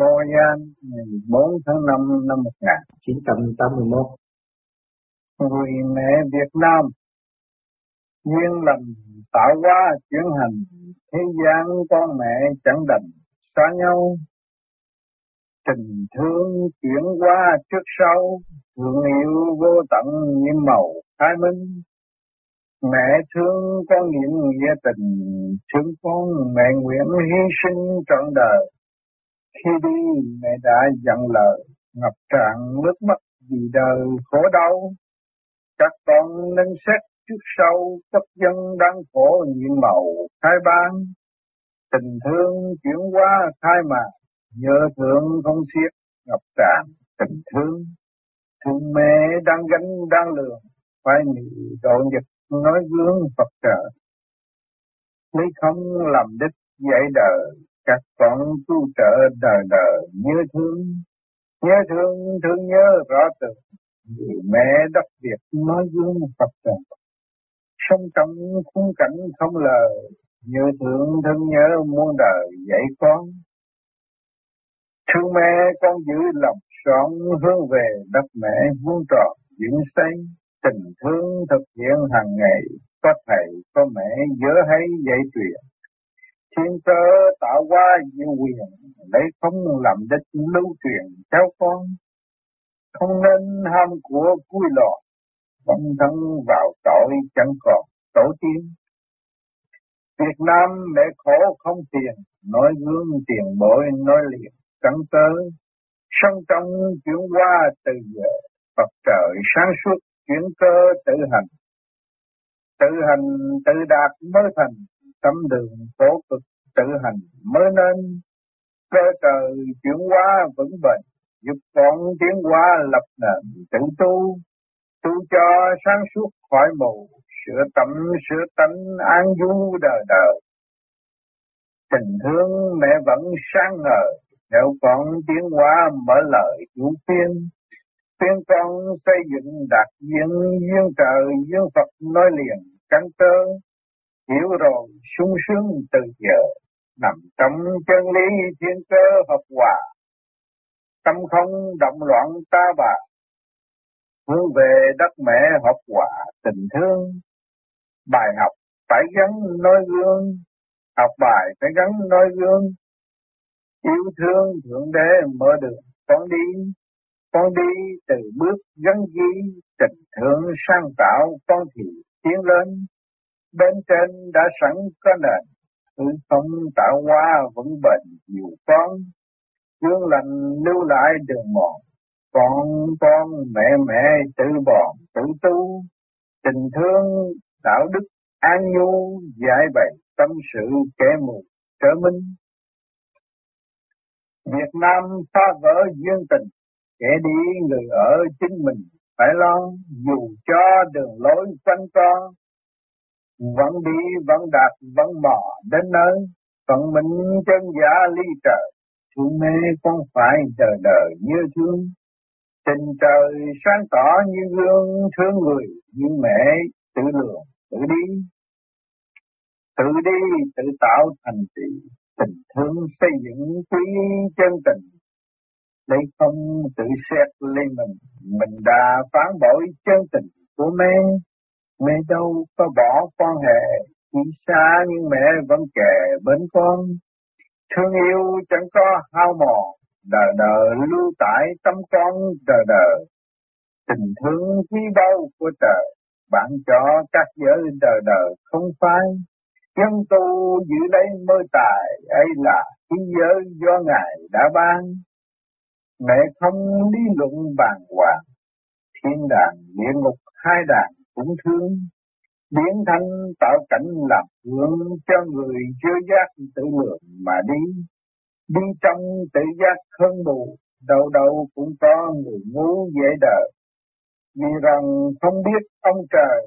Lô Gian ngày 4 tháng 5 năm 1981 Người mẹ Việt Nam duyên lành tạo hóa chuyển hành thế gian con mẹ chẳng đành xa nhau. Tình thương chuyển qua trước sau thương yêu vô tận nhiệm màu khai minh. Mẹ thương con niệm nghĩa tình thương con mẹ nguyện hy sinh trọn đời khi đi mẹ đã dặn lời ngập tràn nước mắt vì đời khổ đau. Các con nên xét trước sau cấp dân đang khổ nhiệm màu khai ban. Tình thương chuyển qua khai mà nhớ thương không xiết ngập tràn tình thương. Thương mẹ đang gánh đang lường, phải nhị độ nhật nói gương Phật trời. Lấy không làm đích dạy đời, các con tu trợ đời đời nhớ thương, nhớ thương thương nhớ rõ từng người mẹ đất Việt nói gương Phật trần. Sống trong khung cảnh không lời, nhớ thương thương nhớ muôn đời dạy con. Thương mẹ con giữ lòng son hướng về đất mẹ vuông tròn dưỡng xây tình thương thực hiện hàng ngày có thầy có mẹ nhớ hay dạy truyền thiên cơ tạo qua diệu quyền lấy không làm đích lưu truyền theo con. Không nên ham của vui lọ, vẫn thân vào tội chẳng còn tổ tiên. Việt Nam mẹ khổ không tiền, nói gương tiền bội nói liền chẳng tới song trong chuyển qua từ giờ, Phật trời sáng suốt chuyển cơ tự hành. Tự hành tự đạt mới thành tấm đường khổ cực tự hành mới nên. Cơ trời chuyển hóa vững bền, giúp con tiến hóa lập nền tự tu. Tu cho sáng suốt khỏi mù, sửa tâm sửa tánh an vui đời đời tình thương mẹ vẫn sáng ngời, nếu con tiến hóa mở lời chủ tiên. Tiên con xây dựng đạt duyên duyên trời, duyên Phật nói liền, cánh tơ hiểu rồi sung sướng từ giờ nằm trong chân lý thiên cơ hợp hòa, tâm không động loạn ta bà hướng về đất mẹ hợp hòa tình thương. Bài học phải gắn nói gương, học bài phải gắn nói gương. Yêu thương thượng đế mở đường, con đi con đi từ bước gắn ghi tình thương sáng tạo con thì tiến lên bên trên đã sẵn có nền. Hư không tạo hóa vững bền, nhiều con. Gương lành lưu lại đường mòn. Con con, mẹ mẹ, tự bòn, tự tu. Tình thương, đạo đức, an nhu, giải bày tâm sự kẻ mù trở minh. Việt Nam phá vỡ duyên tình. Kẻ đi, người ở chính mình phải lo. Dù cho đường lối quanh co vẫn đi vẫn đạt vẫn mò đến nơi phận mình chân giả ly trời. Thương mê không phải đời đời như thương. Tình trời sáng tỏ như gương thương người như mẹ tự lượng tự đi. Tự đi tự tạo thành trị, tình thương xây dựng quý chân tình. Lấy không tự xét lên mình mình đã phán bội chân tình của mê Mẹ đâu có bỏ con hệ, chỉ xa nhưng mẹ vẫn kề bên con. Thương yêu chẳng có hao mòn, đời đời lưu tải tâm con đời đời. Tình thương quý báu của trời, bạn cho các giới đời đời không phai. Dân tu giữ lấy mơ tài, ấy là khí giới do Ngài đã ban. Mẹ không lý luận bàn hoàng, thiên đàng, địa ngục hai đàng cũng thương. Biến thanh tạo cảnh làm hướng cho người chưa giác tự lượng mà đi. Đi trong tự giác hơn mù đầu đầu cũng có người ngu dễ đời vì rằng không biết ông trời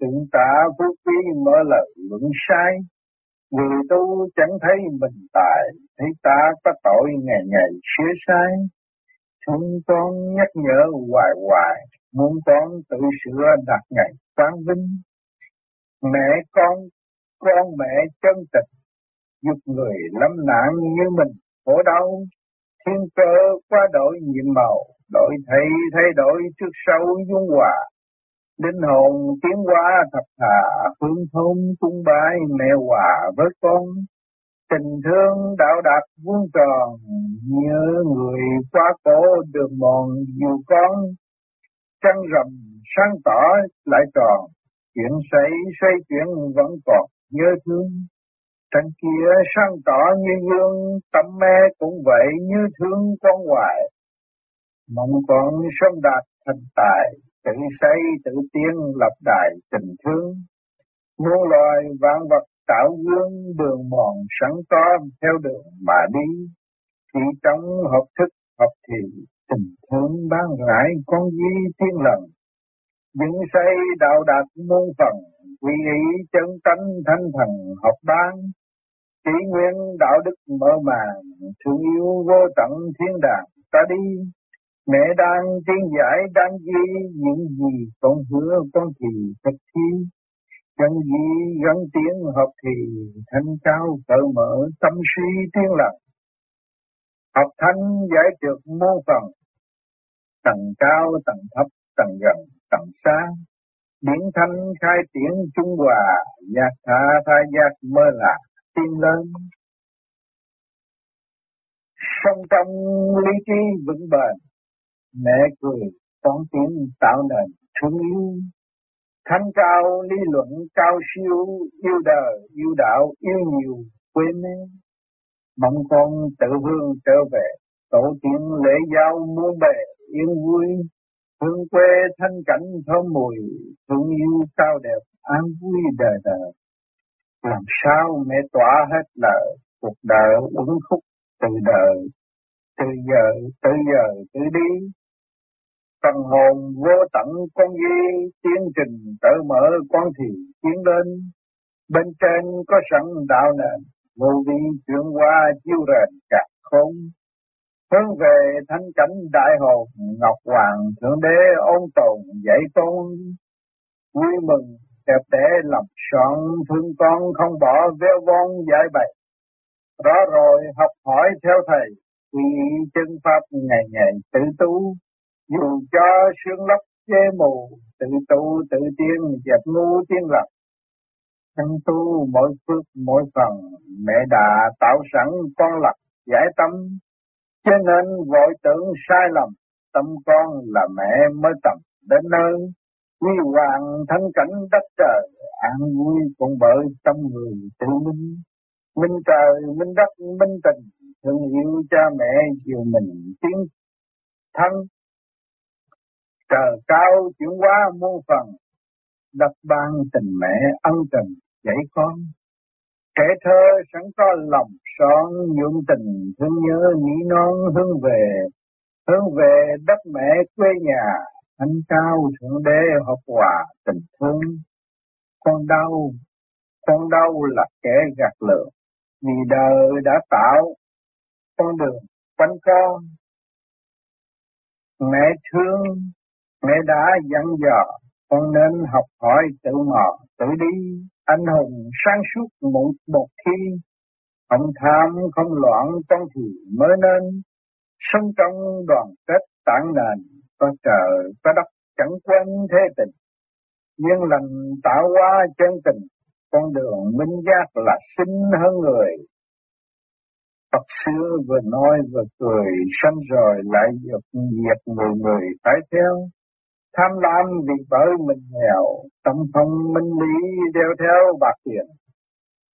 tự tạ vô quý mở lời luận sai. Người tu chẳng thấy mình tài, thấy ta có tội ngày ngày sửa sai muốn con nhắc nhở hoài hoài muốn con tự sửa đặt ngày quán vinh. Mẹ con, con mẹ chân tịch, giúp người lắm nạn như mình khổ đau, thiên cơ qua đổi nhiệm màu, đổi thay thay đổi trước sau dung hòa. Linh hồn tiến hóa thập thà, phương thông cung bái mẹ hòa với con. Tình thương đạo đạt vuông tròn, nhớ người qua cổ đường mòn dù con. Trăng rằm sáng tỏ lại tròn, chuyện xảy xoay chuyển vẫn còn nhớ thương. Trăng kia sáng tỏ như dương, tâm mê cũng vậy như thương con hoài. Mong con sớm đạt thành tài, tự xây tự tiến lập đài tình thương. Muôn loài vạn vật tạo gương đường mòn sẵn có theo đường mà đi. Chỉ trong hợp thức hợp thì tình thương ban rải con duy thiên lần. những xây đạo đạt muôn phần, quy ý chân tánh thanh thần học ban. Chỉ nguyện đạo đức mở màn, thương yêu vô tận thiên đàng ta đi. Mẹ đang tiên giải đang ghi những gì con hứa con thì thực thi. Chân gì gắn tiếng hợp thì thanh cao tự mở tâm suy tiên lặng. Học thanh giải được mô phần, tầng cao tầng thấp tầng gần tầng xa. Điển thanh khai triển trung hòa, nhạc tha tha giác mơ lạc tiên lớn Song trong lý trí vững bền, mẹ cười con tiếng tạo nền thương yêu thanh cao lý luận cao siêu, yêu đời, yêu đạo, yêu nhiều, quên mê. Mong con tự vương trở về, tổ tiên lễ giao muôn bề, yên vui. Hương quê thanh cảnh thơm mùi, thương yêu cao đẹp, an vui đời đời. Làm sao mẹ tỏa hết lời, cuộc đời uống khúc từ đời, từ giờ, từ giờ, từ đi. Phần hồn vô tận con duy, tiến trình tự mở con thì tiến lên. Bên trên có sẵn đạo nền, vô vi chuyển qua chiêu rền cả khôn. Hướng về thanh cảnh đại hồn, Ngọc Hoàng Thượng Đế ôn tồn dạy tôn. Vui mừng đẹp đẽ lập soạn thương con không bỏ veo von giải bày. Rõ rồi học hỏi theo thầy, quy chân pháp ngày ngày tự tu, dù cho sương lấp che mù, tự tu tự tiên dẹp ngu tiên lập. Thân tu mỗi phước mỗi phần, mẹ đã tạo sẵn con lập giải tâm, cho nên vội tưởng sai lầm, tâm con là mẹ mới tầm đến nơi. Quy hoàng thân cảnh đất trời, an vui cũng bởi tâm người tự minh. Minh trời, minh đất, minh tình, thương yêu cha mẹ chiều mình tiến thân. Trời cao chuyển hóa muôn phần, đất ban tình mẹ ân tình dạy con. Trẻ thơ sẵn có lòng son nhuộm tình thương nhớ nghĩ non hướng về, hướng về đất mẹ quê nhà, anh cao thượng đế hợp hòa tình thương. Con đau, con đau là kẻ gạt lừa, vì đời đã tạo con đường quanh con. Mẹ thương, mẹ đã dặn dò, con nên học hỏi tự mò, tự đi, anh hùng sáng suốt một, một khi, không tham không loạn con thì mới nên, sống trong đoàn kết tản nền, có trời có đất chẳng quên thế tình, nhưng lành tạo hóa chân tình, con đường minh giác là sinh hơn người. Phật xưa vừa nói vừa cười, sanh rồi lại dục diệt người người phải theo. Tham lam vì bởi mình nghèo, tâm phong minh lý đeo theo bạc tiền.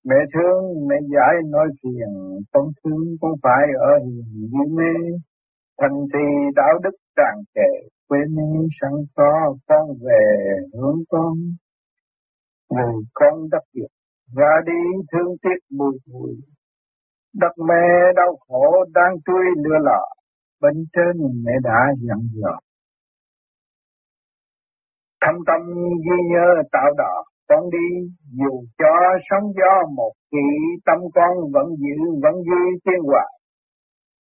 Mẹ thương, mẹ giải nói phiền, con thương con phải ở hiền như mê. Thành trì đạo đức tràn trề, quên mê sẵn có con về hướng con. Người con đắc việc, ra đi thương tiếc bùi bùi. Đất mẹ đau khổ đang tươi lừa lọ, bên trên mẹ đã dặn dò. Thâm tâm ghi nhớ tạo đỏ, con đi, dù cho sóng gió một kỳ tâm con vẫn giữ vẫn duy tiên hòa.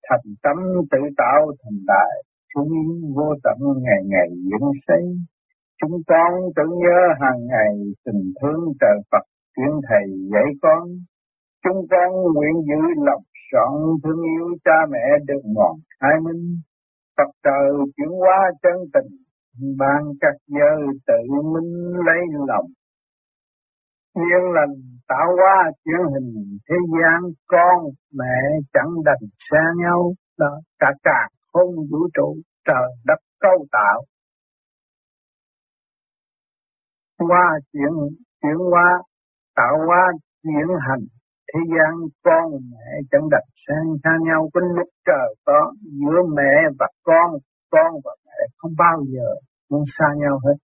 Thành tâm tự tạo thành đại, chúng vô tận ngày ngày dưỡng xây. Chúng con tự nhớ hàng ngày tình thương trời Phật, chuyển thầy dạy con. Chúng con nguyện giữ lòng chọn thương yêu cha mẹ được ngọn hai minh Phật trời chuyển hóa chân tình ban các giờ tự minh lấy lòng. Duyên lành tạo hóa chuyển hình thế gian, con, mẹ chẳng đành xa nhau. Đó, cả cả không vũ trụ, trời đất câu tạo. Qua chuyển chuyển hóa, tạo hóa chuyển hành thế gian, con, mẹ chẳng đặt sang xa nhau. Có lúc trời có giữa mẹ và con con và mẹ không bao giờ muốn xa nhau hết.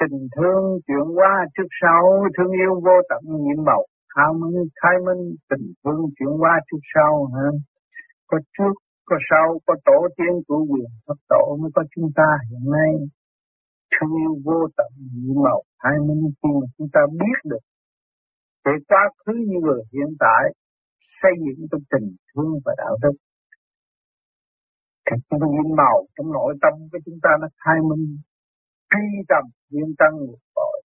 Tình thương chuyển qua trước sau, thương yêu vô tận nhiệm màu khai minh khai minh, tình thương chuyển qua trước sau, ha. Có trước, có sau, có tổ tiên của quyền có tổ mới có chúng ta hiện nay. Thương yêu vô tận nhiệm màu khai minh khi mà chúng ta biết được để quá khứ như người hiện tại, xây dựng trong tình thương và đạo đức cái nguyên màu trong nội tâm của chúng ta nó khai minh tri tầm nguyên tăng ngược tội.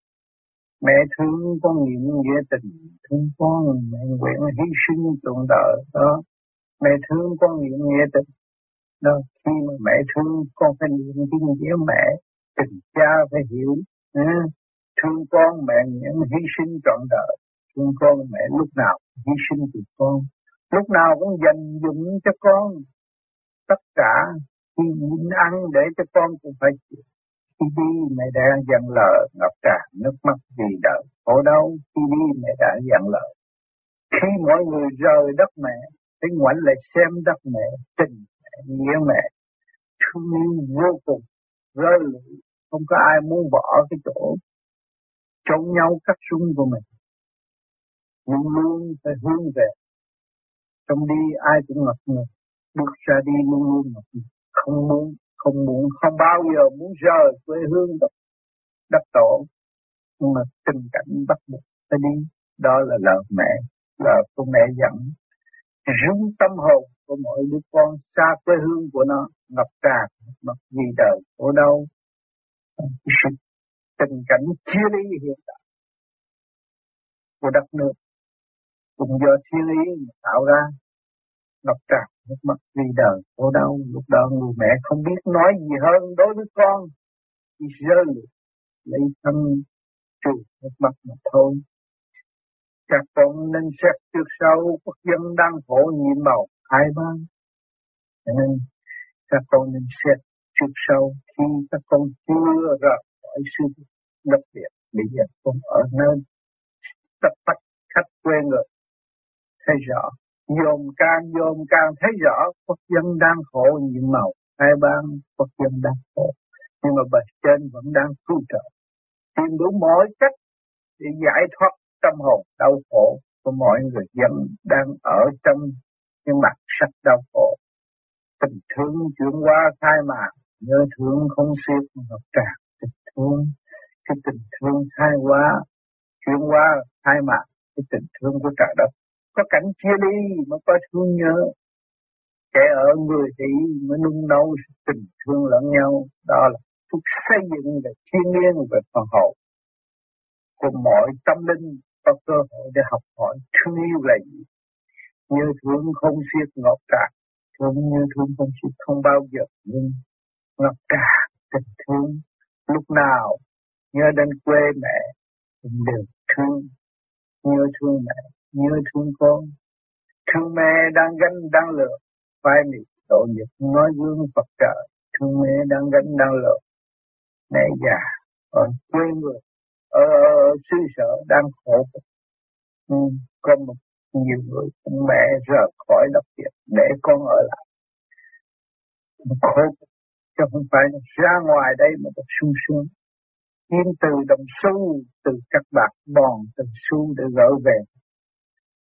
Mẹ thương con niệm nghĩa tình, thương con mẹ nguyện hy sinh trọn đời đó. Mẹ thương con niệm nghĩa tình, đó. Khi mà mẹ thương, con phải niệm cái nghĩa mẹ, tình cha phải hiểu ừ. thương con mẹ nguyện hy sinh trọn đời, thương con mẹ lúc nào hy sinh vì con, lúc nào cũng dành dụng cho con tất cả khi nhịn ăn để cho con cũng phải chịu. Khi đi, mẹ đã dặn lời ngập tràn nước mắt vì đời. Khổ đau, khi đi, mẹ đã dặn lời khi mọi người rời đất mẹ phải ngoảnh lại xem đất mẹ, tình mẹ, nghĩa mẹ. Thương yêu vô cùng, rơi lụy không có ai muốn bỏ cái chỗ chống nhau cắt súng của mình. Luôn luôn phải hướng về. Trong đi, ai cũng ngập ngừng bước ra đi luôn luôn không muốn không muốn không bao giờ muốn rời quê hương đất, đất tổ nhưng mà tình cảnh bắt buộc phải đi. Đó là lời mẹ lời của mẹ dẫn rung tâm hồn của mỗi đứa con xa quê hương của nó ngập tràn mặc vì đời khổ đau tình cảnh chia ly hiện tại của đất nước cũng do thiên ý tạo ra ngập tràn nước mắt vì đời khổ đau, lúc đó người mẹ không biết nói gì hơn đối với con. Chỉ rơi lấy thân trừ nước mắt mà thôi. Các con nên xét trước sau, quốc dân đang khổ nhiệm màu hai ban cho nên các con nên xét trước sau khi các con chưa ra khỏi sự đặc biệt bây giờ con ở nơi tập bách khách quê người. Thấy rõ dồn càng dồn càng thấy rõ quốc dân đang khổ nhiệm màu. Hai ban quốc dân đang khổ nhưng mà bề trên vẫn đang cứu trợ. Tìm đủ mọi cách để giải thoát tâm hồn đau khổ của mọi người dân đang ở trong những mặt sắc đau khổ. Tình thương chuyển qua khai mạc nhớ thương không xiết ngập tràn tình thương. Cái tình thương khai quá, chuyển qua khai mạc cái tình thương của trời đất có cảnh chia đi mới có thương nhớ. Kẻ ở người thì mới nung nấu tình thương lẫn nhau, đó là phúc xây dựng về thiên nhiên về phần hậu của mọi tâm linh có cơ hội để học hỏi thương yêu là gì. Như thương không xiết ngọt trạc thương như thương không xiết không bao giờ, nhưng ngọt trạc tình thương lúc nào nhớ đến quê mẹ cũng đều thương, nhớ thương mẹ nhớ thương con thương mẹ đang gánh đang lừa vai mì độ nhật nói gương Phật trợ thương mẹ đang gánh đang lừa mẹ già còn quê người ở, ở, ở xứ sở đang khổ ừ, có một nhiều người mẹ rời khỏi lập Việt để con ở lại. Khổ chứ không phải ra ngoài đây mà được sung sướng. Kiếm từ đồng xu từ các bạc bòn từ xu để gỡ về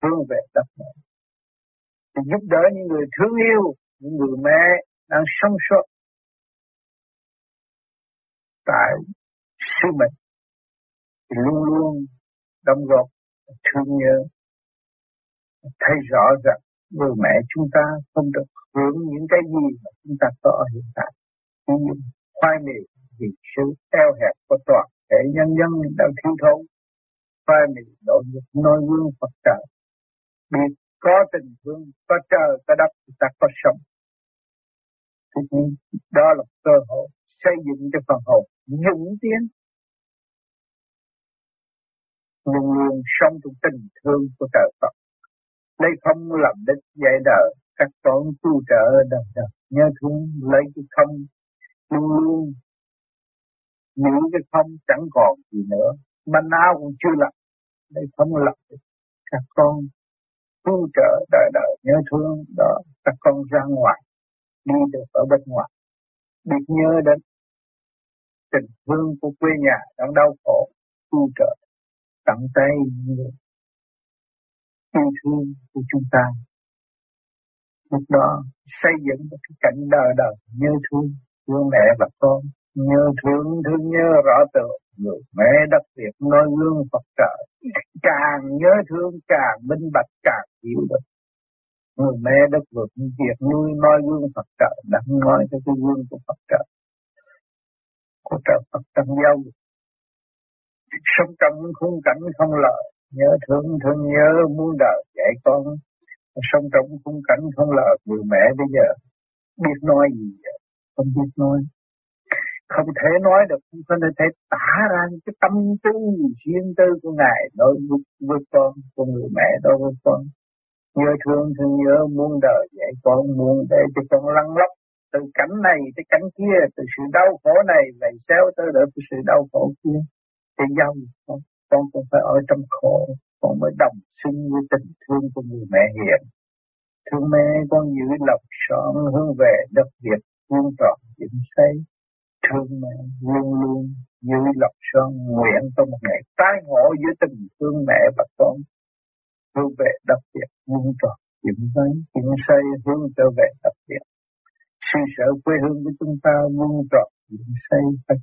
hướng về đất mẹ thì giúp đỡ những người thương yêu, những người mẹ đang sống sót tại sứ mệnh, thì luôn luôn đóng góp thương nhớ thấy rõ rằng người mẹ chúng ta không được hưởng những cái gì mà chúng ta có ở hiện tại. Nhưng khoai mì vì sự eo hẹp của toàn thể nhân dân đang thiếu thốn, khoai mì đội được noi gương Phật trời biết có tình thương, có trời, có đất ta có sống. Thì đó là cơ hội xây dựng cho phần hồn dũng tiến. Luôn luôn sống trong tình thương của trời Phật. Đây không làm đích dạy đời, các con tu trợ đời đời. Nhớ thương, lấy cái không, luôn luôn. Những cái không chẳng còn gì nữa. Mà nào cũng chưa lập đây không lập các con tu trợ đời đời nhớ thương đó, các con ra ngoài, đi được ở bên ngoài. Biết nhớ đến tình thương của quê nhà đang đau khổ tu trợ tận tay người yêu thương của chúng ta. Lúc đó xây dựng một cái cảnh đời đời nhớ thương thương mẹ và con, nhớ thương thương nhớ rõ tượng người mẹ đất Việt nói gương Phật trợ càng nhớ thương, càng minh bạch, càng hiểu được. Người mẹ đất vượt việc nuôi nói gương Phật trợ, đã nói cho cái gương của Phật trợ. Của trợ Phật tâm giáo sống trong khung cảnh không lợi, nhớ thương thương nhớ muốn đời dạy con. Sống trong khung cảnh không lợi, người mẹ bây giờ biết nói gì vậy? Không biết nói không thể nói được. Không thể tả ra những cái tâm tư riêng tư của ngài đối với, với con của người mẹ đối với con. Nhớ thương thương nhớ muốn đời dạy con muốn để cho con lăn lóc từ cảnh này tới cảnh kia từ sự đau khổ này về xéo tới đỡ cái sự đau khổ kia. Thì dòng con con cũng phải ở trong khổ con mới đồng sinh với tình thương của người mẹ hiền. Thương mẹ con giữ lòng son hướng về đất Việt vương trọn dựng xây thương mẹ luôn luôn giữ lọc sơn nguyện trong một ngày tái ngộ giữa tình thương mẹ và con. Hướng về đặc biệt muôn trọn dựng xây dựng xây hướng trở về đặc biệt. Suy sở quê hương của chúng ta muôn trọn dựng xây phải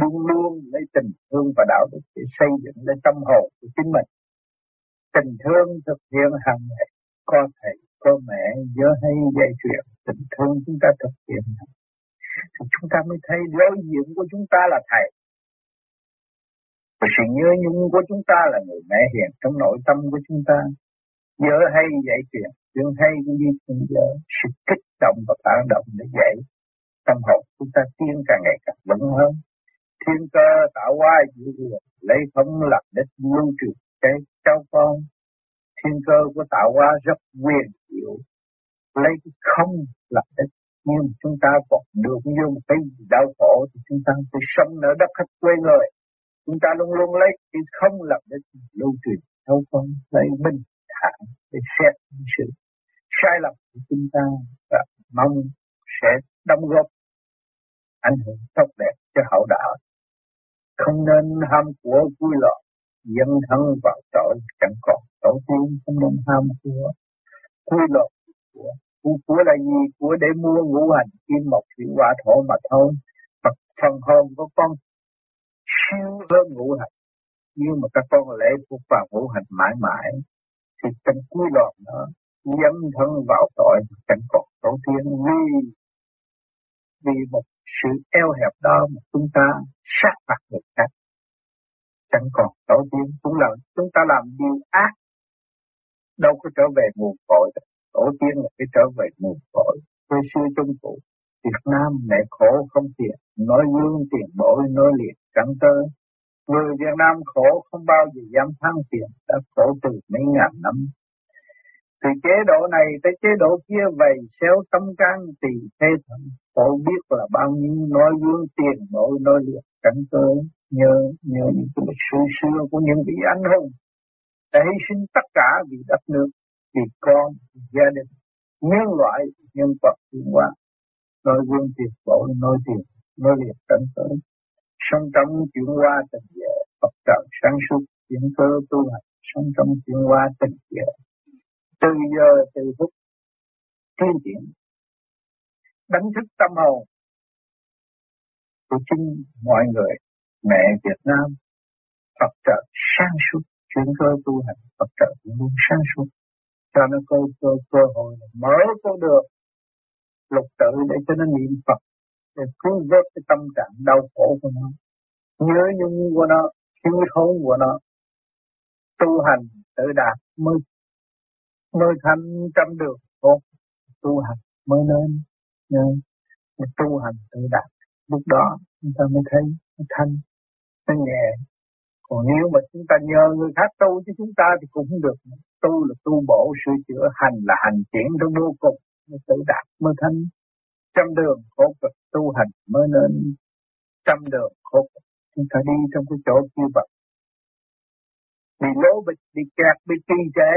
luôn luôn lấy tình thương và đạo đức để xây dựng lên tâm hồn của chính mình. Tình thương thực hiện hàng ngày, có thầy, có mẹ, nhớ hay dạy chuyện, tình thương chúng ta thực hiện hàng chúng ta mới thấy đối diện của chúng ta là thầy. Và sự nhớ nhung của chúng ta là người mẹ hiền trong nội tâm của chúng ta. Nhớ hay dạy chuyện, chuyện hay cũng như chuyện dở, sự kích động và phản động để dạy. Tâm hồn chúng ta tiến càng ngày càng vững hơn, thiên cơ tạo hóa dữ hiền lấy không lập đích lưu truyền cái cháu con thiên cơ của tạo hóa rất quyền diệu lấy cái không lập đích nhưng chúng ta còn được vô một cái đau khổ thì chúng ta phải sống ở đất khách quê người. Chúng ta luôn luôn lấy cái không lập để lưu truyền, đâu con lấy bình thản để xét sự sai lầm của chúng ta và mong sẽ đóng góp, ảnh hưởng tốt đẹp cho hậu đạo. Không nên ham của vui lọ dân thân vào tội chẳng còn, tổ tiên không nên ham của vui lọ của của, của là gì? Của để mua ngũ hành kim mộc thủy hỏa thổ mà thôi. Phật phần hồn của con siêu hơn ngũ hành. Nhưng mà các con lễ phục vào ngũ hành mãi mãi thì trong cuối loạn nó dấn thân vào tội chẳng còn tổ tiên. Vì vì một sự eo hẹp đó mà chúng ta sát phạt người khác chẳng còn tổ tiên. Cũng là chúng ta làm điều ác đâu có trở về nguồn cội tổ tiên là cái trở về nguồn cội. Quê xưa trung cụ Việt Nam mẹ khổ không tiền nói gương tiền bội, nói liệt chẳng tơ. Người Việt Nam khổ không bao giờ dám thăng tiền đã khổ từ mấy ngàn năm. Từ chế độ này tới chế độ kia vậy xéo tâm can tỳ thế thần Khổ biết là bao nhiêu, nói gương tiền bội, nói liệt cảnh tơ. Nhớ nhớ những cái lịch sử xưa của những vị anh hùng, đã hy sinh tất cả vì đất nước thì con gia đình, nhân loại, nhân vật tiến hóa nói quân tiền bộ nói tiền nói liệt tận tới sống trong chuyển hóa tình địa Phật trợ sáng suốt, chuyển cơ tu hành sống trong chuyển hóa tình địa từ giờ, từ phút tiến triển, đánh thức tâm hồn của chính mọi người. Mẹ Việt Nam, Phật trợ sáng suốt, chuyển cơ tu hành, Phật trợ luôn sáng suốt cho nó cơ cơ cơ hội mở con được lục tự để cho nó niệm Phật, để cứu vớt cái tâm trạng đau khổ của nó, nhớ nhung của nó, thiếu thốn của nó, tu hành tự đạt mới mới thành trăm đường tốt tu hành mới nên nên tu hành tự đạt. Lúc đó chúng ta mới thấy nó thanh, nó nhẹ. Còn nếu mà chúng ta nhờ người khác tu chứ chúng ta thì cũng không được tu là tu bổ sửa chữa hành là hành triển trong vô cùng mới tự đạt mới thanh trăm đường khổ cực tu hành mới nên trăm đường khổ cực. Chúng ta đi trong cái chỗ kia vậy bị lố bị, bị kẹt bị trì trệ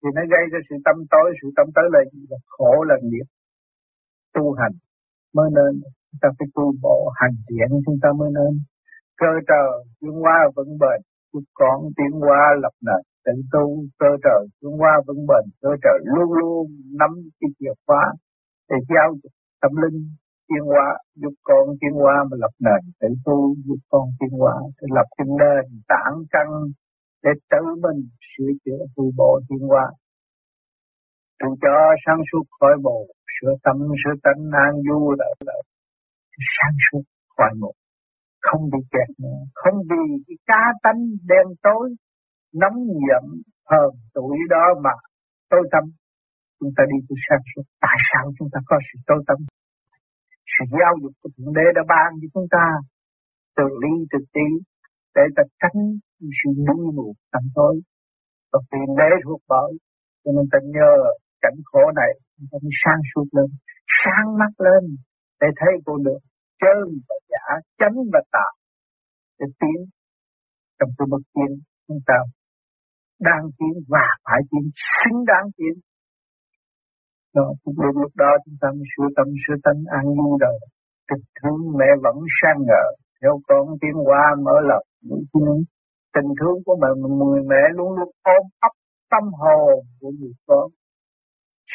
thì nó gây ra sự tâm tối sự tâm tối là gì? Là khổ là nghiệp. Tu hành mới nên chúng ta phải tu bộ hành thiện chúng ta mới nên. Cơ trời chuyển hóa vững bền giúp con tiến hóa lập nền tịnh tu cơ trời chuyển qua vững bền cơ trời luôn luôn nắm cái chìa khóa để giao tâm linh tiến hóa giúp con tiến hóa mà lập nền tự tu giúp con tiến hóa để lập cái nền tảng căn để tự mình sửa chữa tu bộ tiến hóa tu cho sáng suốt khỏi bộ sửa tâm sửa tánh an du là, là sáng suốt khỏi một không bị kẹt nữa không vì cái cá tánh đen tối nóng giận hờn tuổi đó mà tối tâm chúng ta đi tu sáng suốt tại sao chúng ta có sự tối tâm sự giáo dục của thượng đế đã ban cho chúng ta từ ly, từ tí để ta tránh sự mê muội tâm tối. Và vì đế thuộc bởi, cho nên ta nhờ cảnh khổ này, chúng ta mới sáng suốt lên, sáng mắt lên để thấy con được chân và giả, chánh và tà để tiến trong cái bước tiến chúng ta đang tiến và phải tiến xứng đáng tiến đó cũng lúc lúc đó chúng ta mới sửa tâm, sửa tánh an vui rồi tình thương mẹ vẫn sang ngờ, theo con tiến qua mở lòng. Tình thương của mẹ người mẹ luôn luôn ôm ấp tâm hồn của người con.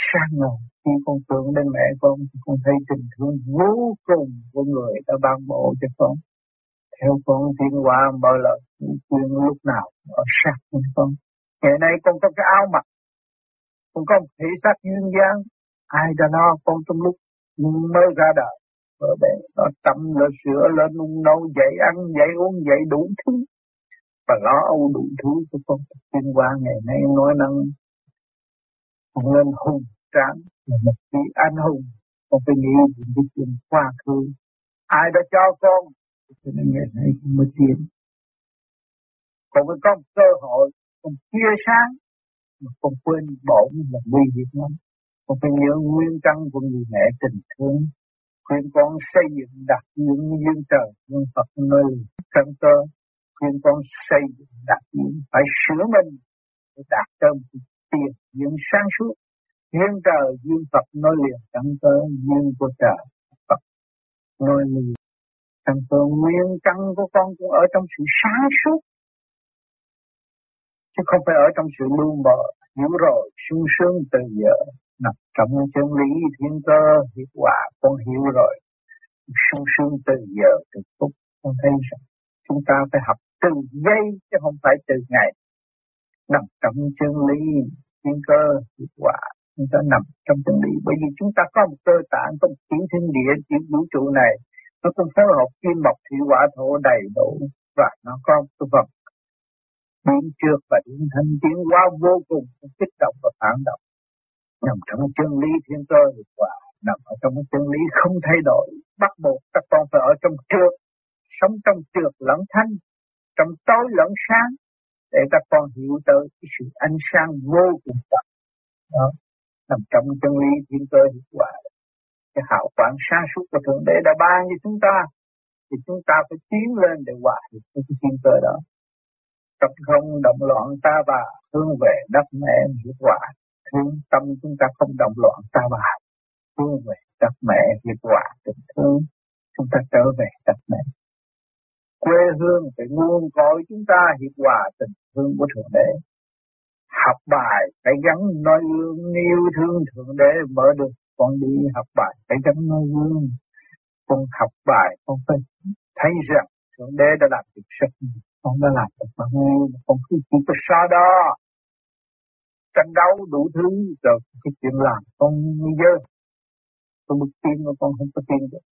Sang ngờ, khi con tưởng đến mẹ con thì con thấy tình thương vô cùng của người đã ban bộ cho con. Theo con tiến qua mở lời khuyên lúc nào ở sát với con ngày nay con có cái áo mặc con có một thể xác duyên dáng. Ai đã nó con trong lúc mới ra đời ở đây nó tắm nó sửa, lên nung nấu dậy ăn dậy uống dậy đủ thứ. Và lo âu đủ thứ cho con. Tiến qua ngày nay nói năng con lên hùng tráng là một vị anh hùng. Con phải nghĩ những cái chuyện quá khứ. Ai đã cho con? Cho nên ngày nay con mới tiến. Con mới có một cơ hội còn chia sáng, mà con quên bổn là nguy hiểm lắm. Con phải nhớ nguyên căn của người mẹ tình thương, khuyên con xây dựng đặt những duyên trời nhân Phật nơi căn cơ, khuyên con xây dựng đặt những phải sửa mình để đạt tới tiền những sáng suốt. Duyên trời duyên Phật nói liền căn cơ duyên của trời Phật nói liền căn cơ. Nguyên căn của con cũng ở trong sự sáng suốt chứ không phải ở trong sự lu mờ, hiểu rồi, sung sướng từ giờ, nằm trong chân lý thiên cơ hiệu quả, con hiểu rồi. Sung sướng từ giờ, từ phút con thấy rằng chúng ta phải học từ giây chứ không phải từ ngày. Nằm trong chân lý thiên cơ hiệu quả, chúng ta nằm trong chân lý. Bởi vì chúng ta có một cơ tạng, có một tiểu thiên địa tiểu vũ trụ này, nó cũng phối hợp kim mộc thủy hỏa thổ đầy đủ và nó có cái vật biến trước và biến thanh tiến hóa vô cùng kích động và phản động. Nằm trong chân lý thiên cơ hiệu quả nằm ở trong chân lý không thay đổi, bắt buộc các con phải ở trong trượt, sống trong trượt lẫn thanh, trong tối lẫn sáng, để các con hiểu tới cái sự ánh sáng vô cùng tận đó, nằm trong chân lý thiên cơ hiệu quả, cái hào quang sáng suốt của thượng đế đã ban cho chúng ta, thì chúng ta phải tiến lên để hòa hiệp với cái thiên cơ đó trong không động loạn ta bà, hướng về đất mẹ hiệu quả. Thương tâm chúng ta không động loạn ta bà, hướng về đất mẹ hiệu quả. Tình thương, chúng ta trở về đất mẹ quê hương phải nguồn cội chúng ta hiệp hòa tình thương của thượng đế. Học bài phải gắn nói gương yêu thương thượng đế mở được con đi học bài phải gắn nói gương con học bài con phải thấy rằng thượng đế đã làm việc rất nhiều con đã làm được bao nhiêu con cứ chỉ có xa đó tranh đấu đủ thứ, rồi cái chuyện làm con như dơ. Con bực tin mà con không có tin được.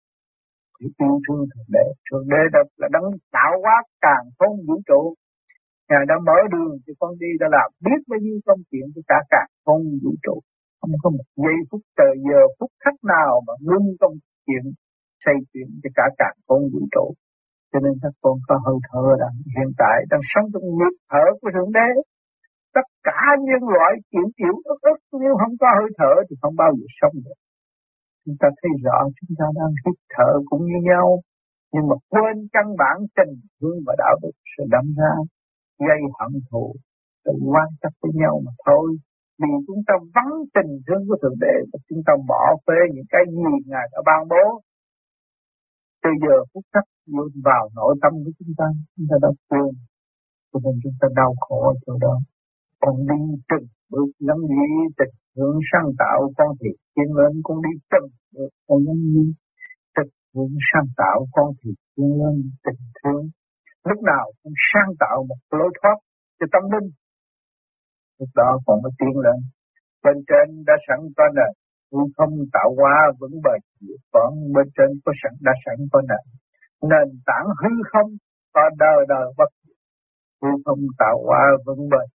Chỉ tin thương thượng đế thượng đế đã là đấng tạo hóa càng không vũ trụ. Ngài đã mở đường cho con đi, đã làm biết bao nhiêu công chuyện cho cả cả không vũ trụ. Không có một giây phút trời giờ, phút khắc nào mà ngưng công chuyện, xây chuyện cho cả cả không vũ trụ cho nên các con có hơi thở rằng hiện tại đang sống trong nhịp thở của thượng đế. Tất cả nhân loại chịu chịu ức ức nếu không có hơi thở thì không bao giờ sống được. Chúng ta thấy rõ chúng ta đang hít thở cũng như nhau, nhưng mà quên căn bản tình thương và đạo đức sẽ đâm ra, gây hận thù, tự quan chấp với nhau mà thôi. Vì chúng ta vắng tình thương của thượng đế và chúng ta bỏ phê những cái gì ngài đã ban bố. Từ giờ phút khắc vào nội tâm của chúng ta chúng ta đã quên cho nên chúng ta đau khổ ở chỗ đó. Con đi từng bước lắng như tình hướng sáng tạo con thì tiến lên con đi từng bước con giống như tình hướng sáng tạo con thì tiến lên tình thương lúc nào cũng sáng tạo một lối thoát cho tâm linh. Lúc đó còn mới tiến lên. Bên trên đã sẵn có nền không tạo hóa vững bền. Còn bên trên có sẵn, đã sẵn có nền nền tảng hư không và đời đời bất hư không tạo hóa vững bền.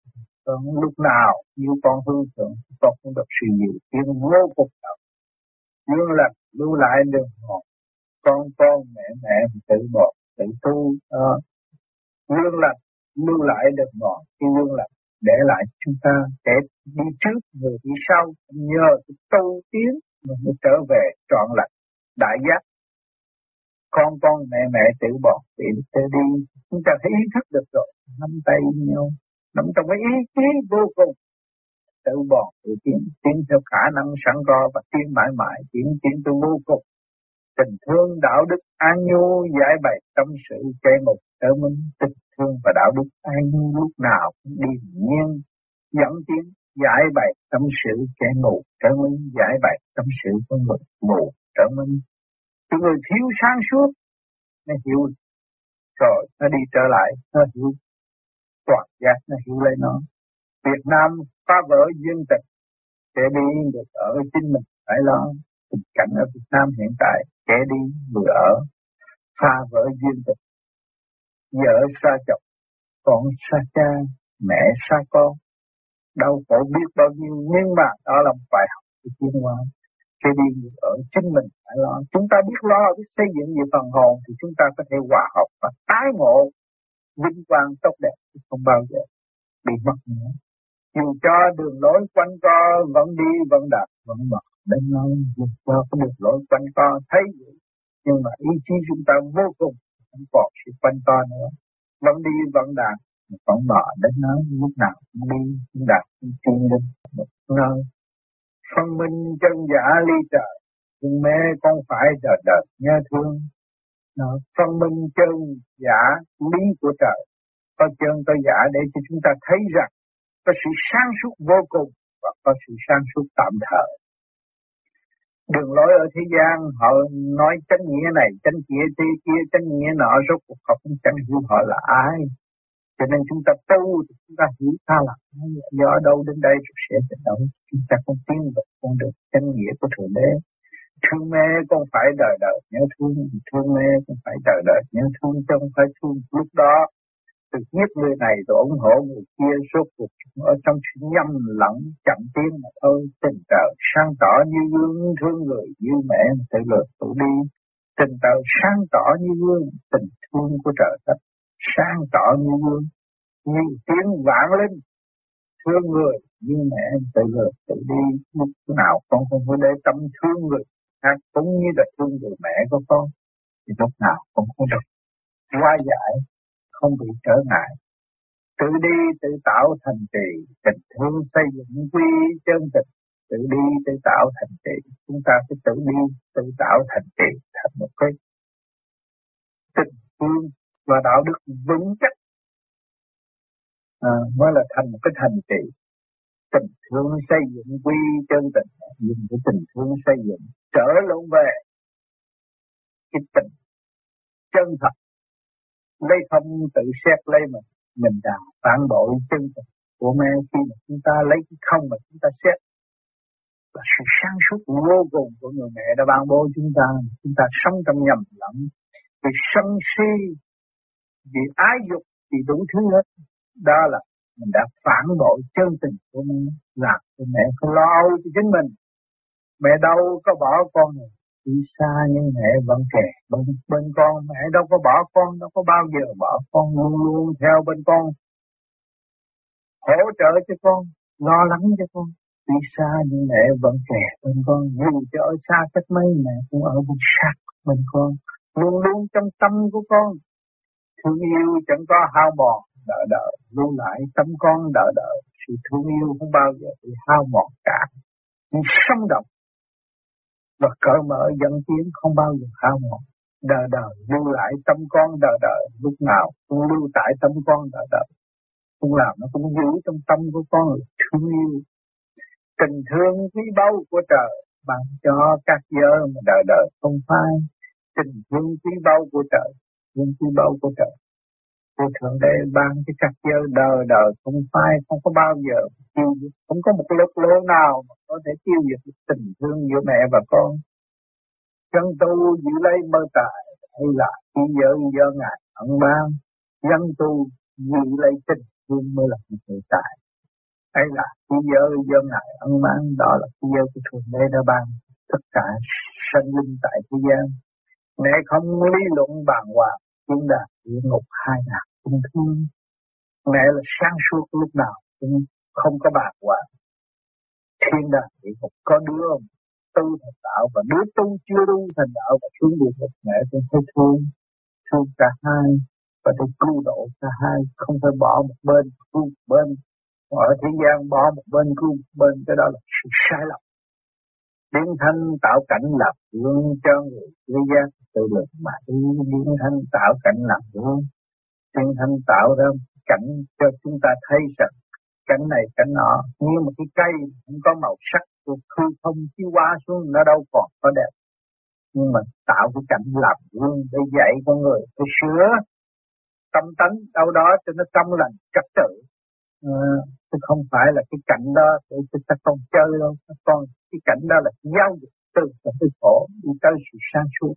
Còn lúc nào như con hư thượng con cũng được sự nhiều tiếng vô cùng đạo Nhưng là lưu lại đường hồn. Con con mẹ mẹ tự bỏ, tự tu ờ. đó dương là lưu lại được ngọn khi dương là để lại chúng ta để đi trước, người đi sau, nhờ tu tiến mới trở về trọn lành, đại giác con con, mẹ mẹ, tự bỏ tự tự đi. Chúng ta thấy ý thức được rồi. Nắm tay nhau. Nắm trong cái ý chí vô cùng. Tự bỏ tự tiến tiến theo khả năng sẵn có và tiến mãi mãi, tiến tiến từ vô cùng. Tình thương, đạo đức, an nhu, giải bày tâm sự che một trở minh tình thương và đạo đức an nhu lúc nào cũng điềm nhiên, dẫn tiến, giải bày tâm sự kẻ mù trở minh giải bày tâm sự của người mù, trở minh cho người thiếu sáng suốt, nó hiểu rồi, nó đi trở lại, nó hiểu toàn giác, nó hiểu lấy nó. Việt Nam phá vỡ duyên tịch sẽ đi được ở chính mình, phải lo. Tình cảnh ở Việt Nam hiện tại kẻ đi vừa ở, phá vỡ duyên tình vợ xa chồng, con xa cha, mẹ xa con. Đau khổ biết bao nhiêu, nhưng mà đó là một bài học của tiến hóa cái đi ở chính mình phải lo. Chúng ta biết lo, biết xây dựng về phần hồn thì chúng ta có thể hòa hợp và tái ngộ vinh quang tốt đẹp không bao giờ bị mất nữa. Dù cho đường lối quanh co vẫn đi, vẫn đạt, vẫn mở, đến nó dù cho có đường lối quanh co thấy vậy nhưng mà ý chí chúng ta vô cùng không còn sự quanh co nữa. Vẫn đi, vẫn đạt, vẫn mở, đến nơi, lúc nào cũng đi, cũng đạt, cũng tiến đến một nơi phân minh chân giả ly trời nhưng mẹ con phải đời đời nhớ thương nó phân minh chân giả lý của trời có chân có giả để cho chúng ta thấy rằng có sự sáng suốt vô cùng và có sự sáng suốt tạm thời. Đường lối ở thế gian họ nói chánh nghĩa này, chánh nghĩa thế kia, chánh nghĩa nọ, rốt cuộc họ cũng chẳng hiểu họ là ai. Cho nên chúng ta tu thì chúng ta hiểu ta là do đâu đến đây rồi sẽ đến đâu. Chúng ta không tin được con được chân nghĩa của Thượng Đế. Thương mê con phải đời đời nhớ thương, thương mê con phải đời đời nhớ thương, chứ không phải thương lúc đó từ giết người này rồi ủng hộ người kia suốt cuộc ở trong sự nhầm lẫn chậm tiến mà thôi tình trời sáng tỏ như gương thương người như mẹ tự lượt tự đi tình trời sáng tỏ như gương tình thương của trời đất sáng tỏ như gương như tiếng vạn linh thương người như mẹ tự lượt tự đi lúc nào con không có để tâm thương người khác cũng như là thương người mẹ của con thì lúc nào cũng được qua giải không bị trở ngại. Tự đi tự tạo thành trì, tình thương xây dựng quy chân tịch tự đi tự tạo thành trì. Chúng ta phải tự đi tự tạo thành trì thành một cái tình thương và đạo đức vững chắc. À, mới là thành một cái thành trì tình thương xây dựng quy chân tình dùng cái tình thương xây dựng trở lộn về cái tình chân thật. Lấy không tự xét lấy mình mình đã phản bội chân thật của mẹ khi mà chúng ta lấy cái không mà chúng ta xét. Là sự sáng suốt vô cùng của người mẹ đã ban bố chúng ta. Chúng ta sống trong nhầm lẫn vì sân si vì ái dục thì đủ thứ hết đó là mình đã phản bội chân tình của mẹ làm cho mẹ không lo âu cho chính mình. Mẹ đâu có bỏ con này đi xa nhưng mẹ vẫn kề bên bên con mẹ đâu có bỏ con, đâu có bao giờ bỏ con luôn luôn theo bên con. Hỗ trợ cho con, lo lắng cho con, đi xa nhưng mẹ vẫn kề bên con. Dù cho ở xa cách mấy, mẹ cũng ở bên sát bên con. Luôn luôn trong tâm của con thương yêu chẳng có hao mòn đợi đợi lưu lại tâm con đợi đợi sự thương yêu không bao giờ bị hao mòn cả. Nhưng sống động và cởi mở dẫn tiến không bao giờ hao mòn. Đời đời lưu lại tâm con đời đời lúc nào cũng lưu tại tâm con đời đời cũng làm nó cũng giữ trong tâm của con là thương yêu. Tình thương quý báu của trời ban cho các giới mà đời đời không phai. Tình thương quý báu của trời những quý báu của trời của thượng đế ban cái các giới đời đời không phai, không có bao giờ tiêu diệt. Không có một lúc lượng nào mà có thể tiêu diệt tình thương giữa mẹ và con. Chân tu giữ lấy mơ tài, hay là khi giới do ngài ẩn ban. Dân tu giữ lấy tình thương mới là một tài, hay là khi giới do ngài ẩn ban. Đó là khi giới của thượng đế đã ban tất cả sinh linh tại thế gian mẹ không lý luận bàn hoàng, chúng đã địa ngục hai ngàn cũng thương mẹ là sáng suốt lúc nào cũng không có bàn hoàng. Thiên đàng địa ngục có đứa tu thành đạo và đứa tu chưa tu thành đạo và xuống địa ngục, mẹ cũng thấy thương thương cả hai và để cứu độ cả hai. Không phải bỏ một bên cứu một bên. Ở thế gian bỏ một bên cứu một bên, cái đó là sự sai lầm biến thanh tạo cảnh lập luôn cho người thế gian tự lực mà đi biến thanh tạo cảnh lập luôn. biến thanh tạo ra cảnh cho chúng ta thấy rằng cảnh này, cảnh nọ, như một cái cây, không có màu sắc của hư không, chiếu qua xuống, nó đâu còn có đẹp nhưng mà tạo cái cảnh làm gương để dạy con người phải sửa tâm tánh, đâu đó cho nó trong lành, trật tự à, chứ không phải là cái cảnh đó để chúng ta con chơi đâu. Các con cái cảnh đó là giáo dục từ cái khổ đi tới sự sáng suốt.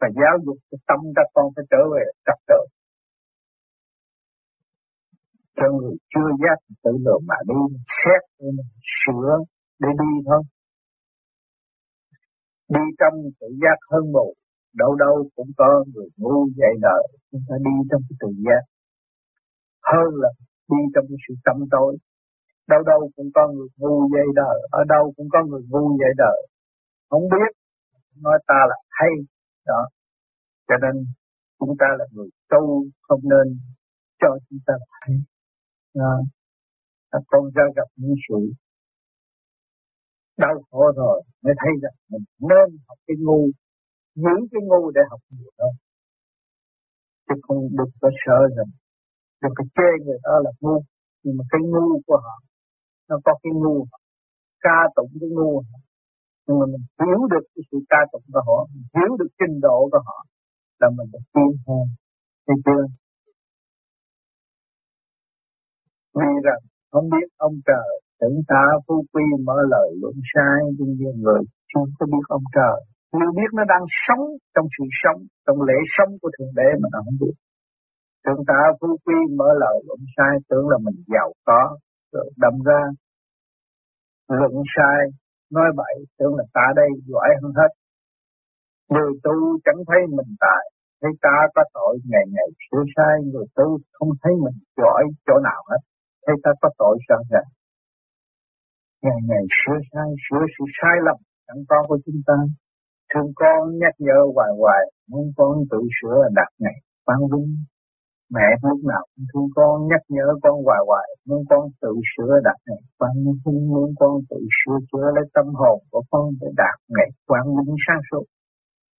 Và giáo dục cái tâm các con phải trở về trật tự. Cho người chưa giác tự lượng mà đi xét sửa để đi thôi. Đi trong tự giác hơn một đâu đâu cũng có người ngu dạy đời. Chúng ta đi trong cái tự giác. Hơn là đi trong cái sự tâm tối. Đâu đâu cũng có người ngu dây đời ở đâu cũng có người ngu dây đời không biết, nói ta là hay, đó. Cho nên chúng ta là người tu, không nên cho chúng ta là hay. Đó. các con ra gặp những sự đau khổ rồi mới thấy rằng mình nên học cái ngu những cái ngu để học nhiều hơn chứ không được có sợ rằng được cái chê người đó là ngu. Nhưng mà cái ngu của họ, nó có cái ngu. Ca tụng cái ngu. Nhưng mà mình hiểu được cái sự ca tụng của họ, mình hiểu được trình độ của họ, là mình được tiến hơn. Thấy chưa? Vì rằng, không biết ông trời, tưởng ta phu quy mở lời luận sai nhưng như người chưa có biết ông trời. Người biết nó đang sống trong sự sống, trong lễ sống của thượng đế mà nó không biết chúng ta phú quý mở lời luận sai, tưởng là mình giàu có rồi đâm ra. Luận sai, nói bậy, tưởng là ta đây giỏi hơn hết. Người tu chẳng thấy mình tài, thấy ta có tội ngày ngày sửa sai. Người tu không thấy mình giỏi chỗ nào hết, thấy ta có tội sao ràng ngày ngày sửa sai, sửa sự sai lầm chẳng con của chúng ta. Thương con nhắc nhở hoài hoài, muốn con tự sửa đặt ngày quang vinh mẹ lúc nào cũng thương con, nhắc nhở con hoài hoài. Muốn con tự sửa đặt ngày quang vinh muốn con tự sửa chữa, lấy tâm hồn của con để đạt ngày quang minh sáng suốt.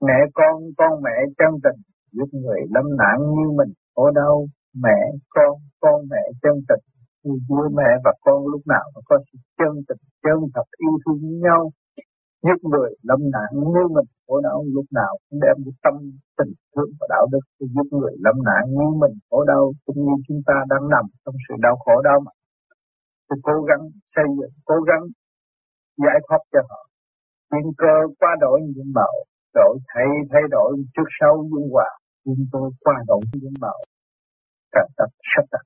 Mẹ con con mẹ chân tình, giúp người lâm nạn như mình. Ở đâu, mẹ con con mẹ chân tình. Vui mẹ và con lúc nào cũng có sự chân tình, chân thật yêu thương nhau giúp người lâm nạn như mình khổ đau lúc nào cũng đem cái tâm tình thương và đạo đức để giúp người lâm nạn như mình khổ đau cũng như chúng ta đang nằm trong sự đau khổ đau mà. Thì cố gắng xây dựng cố gắng giải thoát cho họ. Thiên cơ qua đổi những màu đổi thay thay đổi trước sau dung hòa thiên cơ qua đổi những màu cả tập sắp đặt.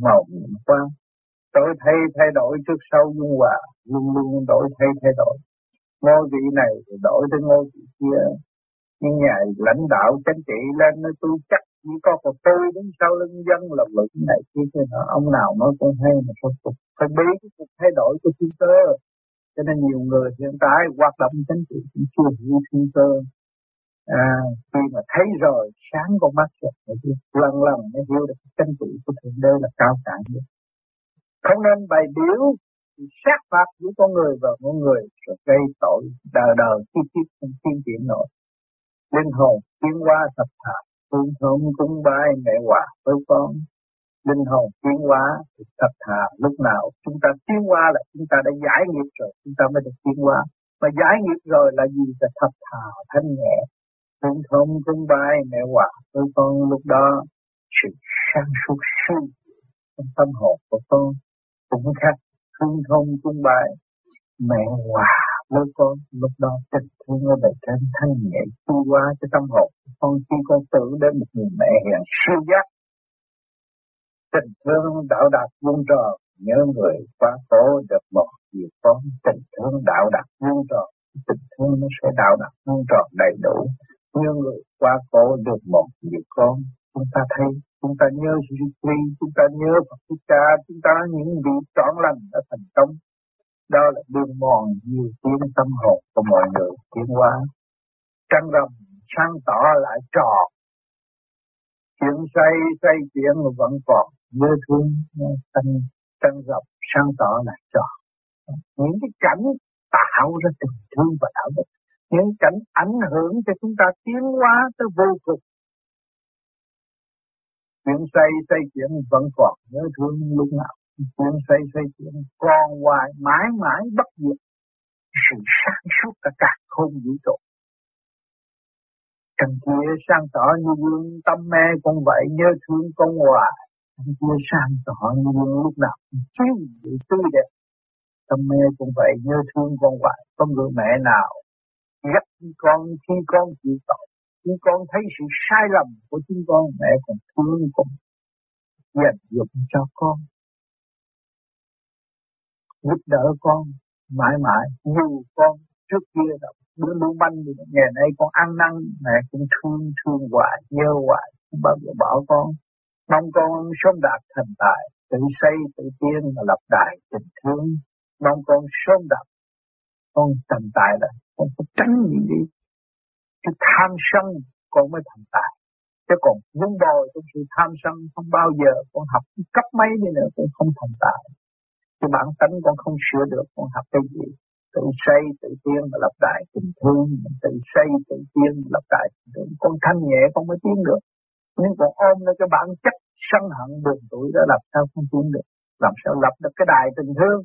Màu nhiệm quang Đổi thay thay đổi trước sau dung hòa, luôn luôn đổi thay thay đổi. Ngôi vị này thì đổi tới ngôi vị kia. Nhưng nhà lãnh đạo chính trị lên nói tôi chắc chỉ có một tôi đứng sau lưng dân là lực này kia kia nọ. Ông nào nói cũng hay mà phải phục. Phải biết cái cuộc thay đổi của thiên cơ. Cho nên nhiều người hiện tại hoạt động chính trị cũng chưa hiểu thiên cơ. À, khi mà thấy rồi sáng con mắt rồi lần lần mới hiểu được chính trị của thượng đế là cao cả nhất không nên bày biểu sát phạt giữa con người và con người sẽ gây tội đời đời tiếp tiếp không tiến triển nổi. Linh hồn tiến qua thập thà phương thơm cúng bái mẹ hòa với con. Linh hồn tiến hóa thì thật thà lúc nào chúng ta tiến hóa là chúng ta đã giải nghiệp rồi, chúng ta mới được tiến hóa mà giải nghiệp rồi là gì? Là thật thà thanh nhẹ, phương thơm cúng bái mẹ hòa với con. Lúc đó, sự sáng suốt sinh trong tâm hồn của con cũng khác thương thông cung bài mẹ hòa với con, lúc đó tình thương ở bề trên thanh nhẹ tu qua cho tâm hồn. Con khi con tưởng đến một người mẹ hiền siêu giác. Tình thương đạo đạt vuông tròn nhớ người quá cố được một việc con. Tình thương đạo đạt vuông tròn tình thương nó sẽ đạo đạt vuông tròn đầy đủ. Nhớ người quá cố được một việc con. Chúng ta thấy chúng ta nhớ duy quy, chúng ta nhớ Phật Thích Ca, chúng ta những vị trọn lành đã thành công. Đó là đường mòn nhiều tiếng tâm hồn của mọi người tiến hóa. Trăng rằm sáng tỏ lại trò. Chuyện say say chuyện vẫn còn nhớ thương trăng trăng rằm sáng tỏ lại trò. Những cái cảnh tạo ra tình thương và đạo đức, những cảnh ảnh hưởng cho chúng ta tiến hóa tới vô cùng chuyện xây xây chuyện vẫn còn nhớ thương lúc nào. Chuyện xây xây chuyện còn hoài, mãi mãi bất diệt. Sự sáng suốt cả cả không vũ trụ. Trần kia sang tỏ như gương tâm mê con vậy, nhớ thương con hoài. Trần kia sang tỏ như gương lúc nào chiếu sự tươi đẹp. Tâm mê con vậy, nhớ thương con hoài. Con người mẹ nào ghét con khi con chịu tội? Chúng con thấy sự sai lầm của chúng con, mẹ còn thương, con dành dụng cho con, giúp đỡ con mãi mãi. Dù con trước kia là bữa lưu manh thì ngày nay con ăn năn, mẹ cũng thương thương hoài, nhớ hoài. Không bao giờ bỏ con. Mong con sớm đạt thành tài, tự xây, tự tiên và lập đài tình thương. Mong con sớm đạt con thành tài là con phải tránh những đi cái tham sân con mới thành tài. Chứ còn vun bồi trong sự tham sân không bao giờ con học cấp mấy đi nữa cũng không thành tài. Cái bản tánh con không sửa được, con học cái gì? Tự xây, tự tiên và lập đại tình thương. Tự xây, tự tiên và lập đại tình thương. Con thanh nhẹ con mới tiến được. Nhưng còn ôm lên cái bản chất sân hận buồn tuổi đó, làm sao không tiến được? Làm sao lập được cái đài tình thương?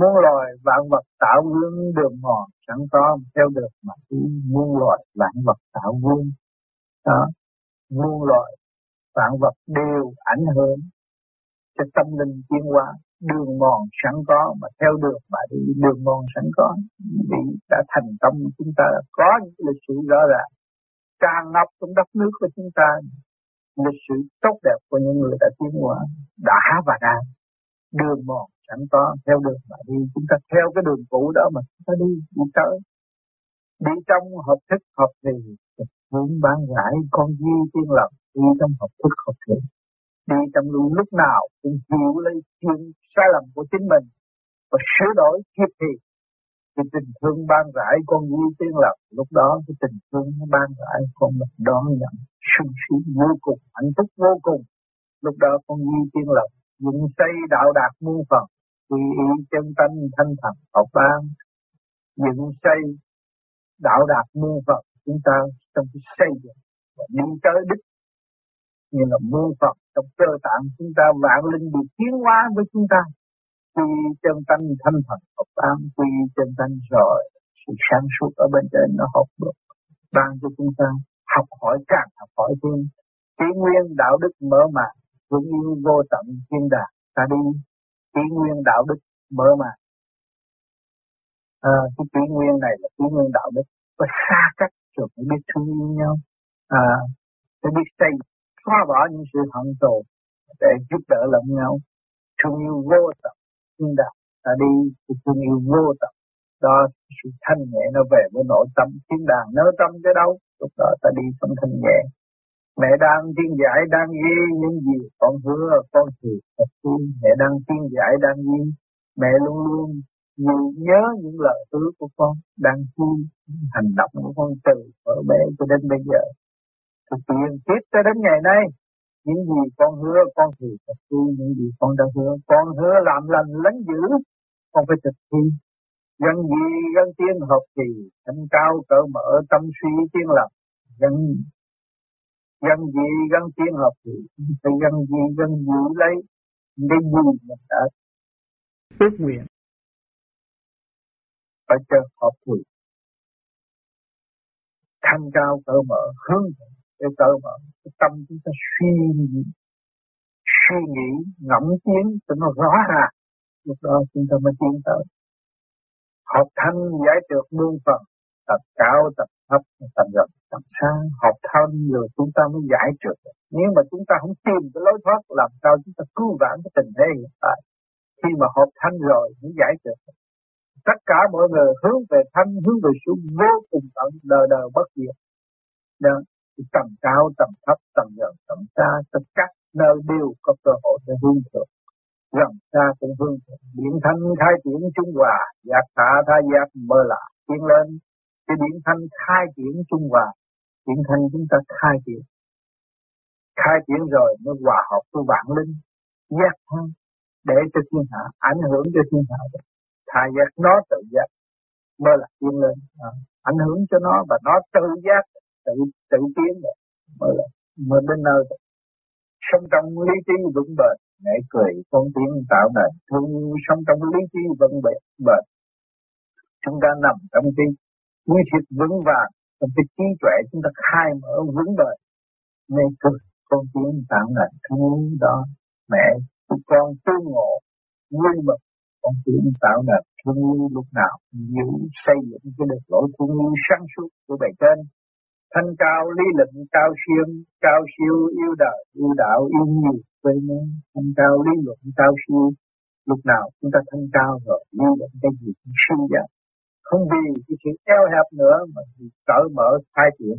Muôn loài vạn vật tạo vương đường mòn sẵn có theo được mà đi muôn loài vạn vật tạo vương. Đó. Muôn loài vạn vật đều ảnh hưởng cho tâm linh tiến hóa. Đường mòn sẵn có mà theo được mà đi. Đường mòn sẵn có vì đã thành công. Chúng ta có những lịch sử rõ ràng. Tràn ngập trong đất nước của chúng ta lịch sử tốt đẹp của những người đã tiến hóa, đã và đang. Đường mòn sẵn có theo đường mà đi. Chúng ta theo cái đường cũ đó mà chúng ta đi đi tới. Đi trong hợp thức hợp thì, hướng bán giải con duy tiên lập, đi trong hợp thức hợp thì. Đi trong luôn, lúc nào cũng hiểu lấy chuyện sai lầm của chính mình và sửa đổi kịp thì thì tình thương ban rãi con duy tiên lập, lúc đó cái tình thương nó ban rãi con được đón nhận sung sướng vô cùng, hạnh phúc vô cùng. Lúc đó con duy tiên lập dựng xây đạo đạt muôn phần quy y chân tánh thanh thần học ban dựng xây đạo đạt muôn phật chúng ta trong cái xây dựng và đi tới đích như là muôn Phật trong cơ tạng chúng ta vạn linh được tiến hóa với chúng ta. Quy chân tánh thanh thần học ban quy chân tánh rồi sự sáng suốt ở bên trên nó học được, ban cho chúng ta học hỏi càng học hỏi thêm. Kỷ nguyên đạo đức mở màn vững như vô tận thiên đàng, ta đi kỷ nguyên đạo đức mơ mà à, ờ, cái kỷ nguyên này là kỷ nguyên đạo đức có xa cách rồi phải biết thương yêu nhau. À, phải biết xây xóa bỏ những sự hận thù để giúp đỡ lẫn nhau. Thương yêu vô tận nhưng đạo ta đi thì thương yêu vô tận. Đó sự thanh nhẹ nó về với nội tâm. Thiên đàng nơi tâm cái đâu lúc đó ta đi trong thanh nhẹ mẹ đang tiên giải đang ghi những gì con hứa, con thì thật tin. Mẹ đang tiên giải đang ghi mẹ luôn luôn nhớ những lời hứa của con, đang ghi hành động của con từ ở bé cho đến bây giờ. Thực hiện tiếp cho đến ngày nay, những gì con hứa, con thì thực tin, những gì con đã hứa. Con hứa làm lành, lánh dữ, con phải thực thi dân gì dân tiên hợp thì, thanh cao cỡ mở tâm suy tiên lập, dân dân gì dân tiên hợp thì phải dân gì dân giữ lấy cái gì mình đã ước nguyện. Phải cho hợp thì thanh cao cỡ mở hướng cái cỡ mở cái tâm chúng ta suy nghĩ suy nghĩ ngẫm tiến cho nó rõ ràng. Lúc đó chúng ta mới tiến tới. Học thanh giải trượt muôn phần tập cao tập thấp tầm gần tầm xa học thanh rồi chúng ta mới giải trượt nếu mà chúng ta không tìm cái lối thoát, làm sao chúng ta cứu vãn cái tình thế hiện tại? Khi mà học thanh rồi mới giải trượt tất cả mọi người hướng về thanh, hướng về sự vô cùng tận đời đời bất diệt. Đó tầm cao, tầm thấp, tầm gần tầm xa tất cả nơi đều có cơ hội để hướng thượng. Gần xa cũng hướng thượng. Điện thanh khai triển trung hòa, giác thả tha giác mơ lạ tiến lên cái điện thanh khai triển trung hòa điện thanh chúng ta khai triển. Khai triển rồi mới hòa hợp với vạn linh giác thanh để cho thiên hạ ảnh hưởng cho thiên hạ. Thà giác nó tự giác mới là tiến lên. À, ảnh hưởng cho nó và nó tự giác tự tự tiến rồi mới là mới đến nơi sống trong lý trí vững bền mẹ cười con tiếng tạo nền. Thương sống trong lý trí vững bền bền. Chúng ta nằm trong cái nguyên thiết vững vàng. Trong cái trí tuệ chúng ta khai mở vững bền nên cười con tiến tạo là thứ đó. Mẹ con tu ngộ, nguyên mừng con tiến tạo là thương yêu lúc nào giữ xây dựng cái được lỗi thương yêu sáng suốt của bề trên. Thanh cao lý lịnh cao siêu cao siêu yêu đời, yêu đạo, yêu nhiều. Quê nên thanh cao lý luận, cao siêu. Lúc nào chúng ta thanh cao rồi lý luận cái gì cũng siêu giá không vì cái sự eo hẹp nữa, mà vì cởi mở, khai triển.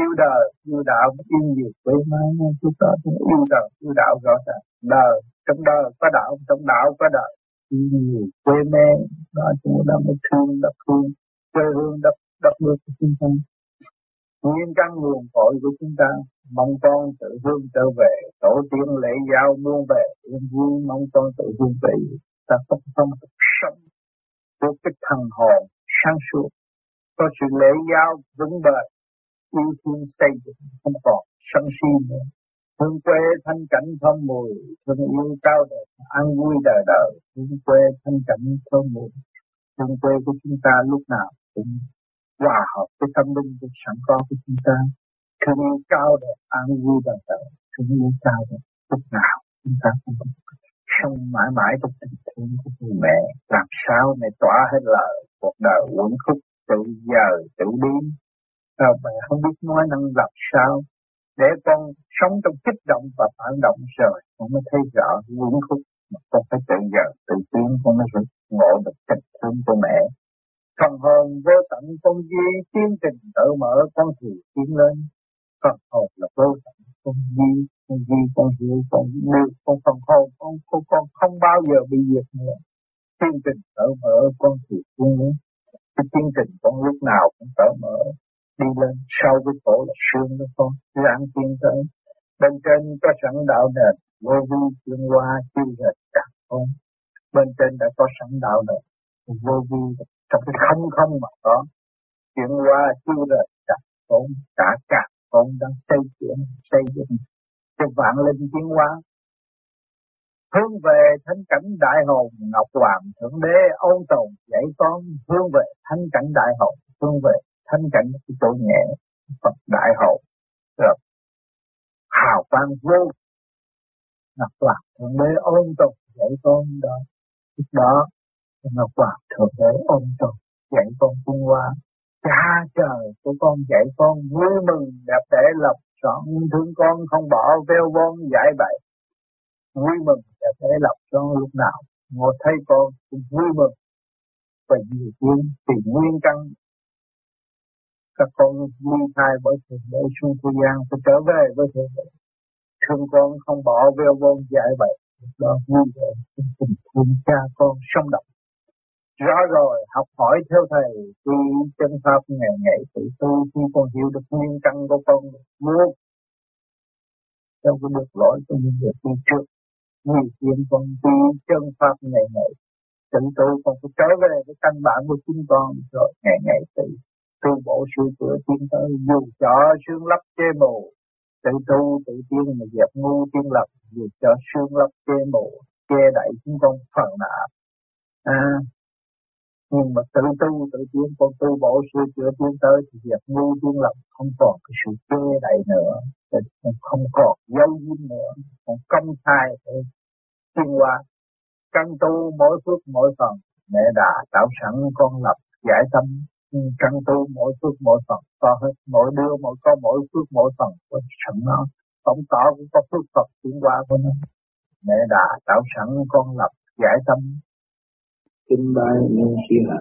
Yêu đời, yêu đạo yêu nhiều quê mến chúng ta yêu đời, yêu đạo rõ ràng. Đời, trong đời có đạo, trong đạo có đời. Yêu nhiều quê mê đó chúng ta mới thương đất thương. Quê hương, đất đất nước của chúng ta. Nguyên căn nguồn cội của chúng ta, mong con tự hương trở về. Tổ tiên lễ giao muôn về yên vui, mong con tự hương về. Ta không không sống của cái thần hồn sáng suốt. Có sự lễ giáo vững bền, yêu thương xây dựng không còn sân si nữa. Thương quê thanh cảnh thơm mùi, thương yêu cao đẹp, an vui đời đời. Thương quê thanh cảnh thơm mùi thương quê của chúng ta lúc nào cũng hòa hợp với tâm linh của sẵn có của chúng ta. Thương yêu cao đẹp, an vui đời đời. Thương yêu cao đẹp, lúc nào chúng ta cũng sống mãi mãi trong tình thương của người mẹ, làm sao mẹ tỏa hết lời cuộc đời uẩn khúc, tự giờ, tự đi sao mẹ không biết nói năng làm sao để con sống trong kích động và phản động rồi con mới thấy rõ uẩn khúc mà con phải tự giờ, tự tiến con mới ngộ được tình thương của mẹ Phần hồn vô tận con di, tiến trình tự mở, con thì tiến lên. Phật hồn là vô tận con di, con di con hiểu con được con phần hồn con, con, con không bao giờ bị diệt nữa. chương trình cởi mở con thì tiến. Cái chương trình con lúc nào cũng cởi mở đi lên sau cái cổ là xương đó con ráng tiến tới bên trên có sẵn đạo nền vô vi chuyên hoa chiêu hệt cả con bên trên đã có sẵn đạo nền vô vi trong cái không không mà có chuyển qua chưa rồi cả con cả cả con đang xây dựng xây dựng. Cho vạn linh tiến hóa. Hướng về thánh cảnh đại hồn, ngọc hoàng thượng đế ôn tồn, dạy con hướng về thánh cảnh đại hồn, hướng về thánh cảnh cái chỗ nhẹ Phật đại hồn. Rồi, hào quang vô. Ngọc hoàng thượng đế ôn tồn, dạy con đó. Lúc đó, Ngọc Hoàng Thượng Đế ôn tồn, dạy con cung hoa. Cha trời của con dạy con vui mừng, đẹp đẽ lập chọn thương con không bỏ, veo von dạy bậy. vui mừng, đẹp thể lập cho lúc nào ngồi thấy con cũng vui mừng. Và nhiều duyên thì nguyên căn, các con ly thai bởi thượng đế xuống thế gian phải trở về với thượng đế. Thương con không bỏ, veo vong dạy vậy đó vui vẻ, cùng thương cha con sống động rõ rồi học hỏi theo thầy tu chân pháp ngày ngày tự tu khi con hiểu được nguyên căn của con muốn trong cái được lỗi của những việc đi trước Vì chuyện con tu chân pháp ngày ngày tự tu con phải trở về với căn bản của chính con rồi ngày ngày tự tu bổ sửa chữa tiến tới dù cho xương lấp chê mù tự tu tự tiên mà dẹp ngu tiên lập dù cho xương lấp chê mù che đậy chúng con phần nạp à, nhưng mà tự tu tự tiến con tu bổ sửa chữa tiến tới thì việc ngu tiên lập không còn cái sự chê đậy nữa. Không còn dấu dính nữa. Còn công khai để qua. Căn tu mỗi phút mỗi phần. Mẹ đã tạo sẵn con lập giải tâm. Căn tu mỗi phút mỗi phần. To hết. Mỗi đứa, mỗi có mỗi phút mỗi phần. Có sẵn nó. Tổng tỏ cũng có phước Phật chuyển qua của nó mẹ đã tạo sẵn con lập giải tâm kinh bài nhân siêu hạ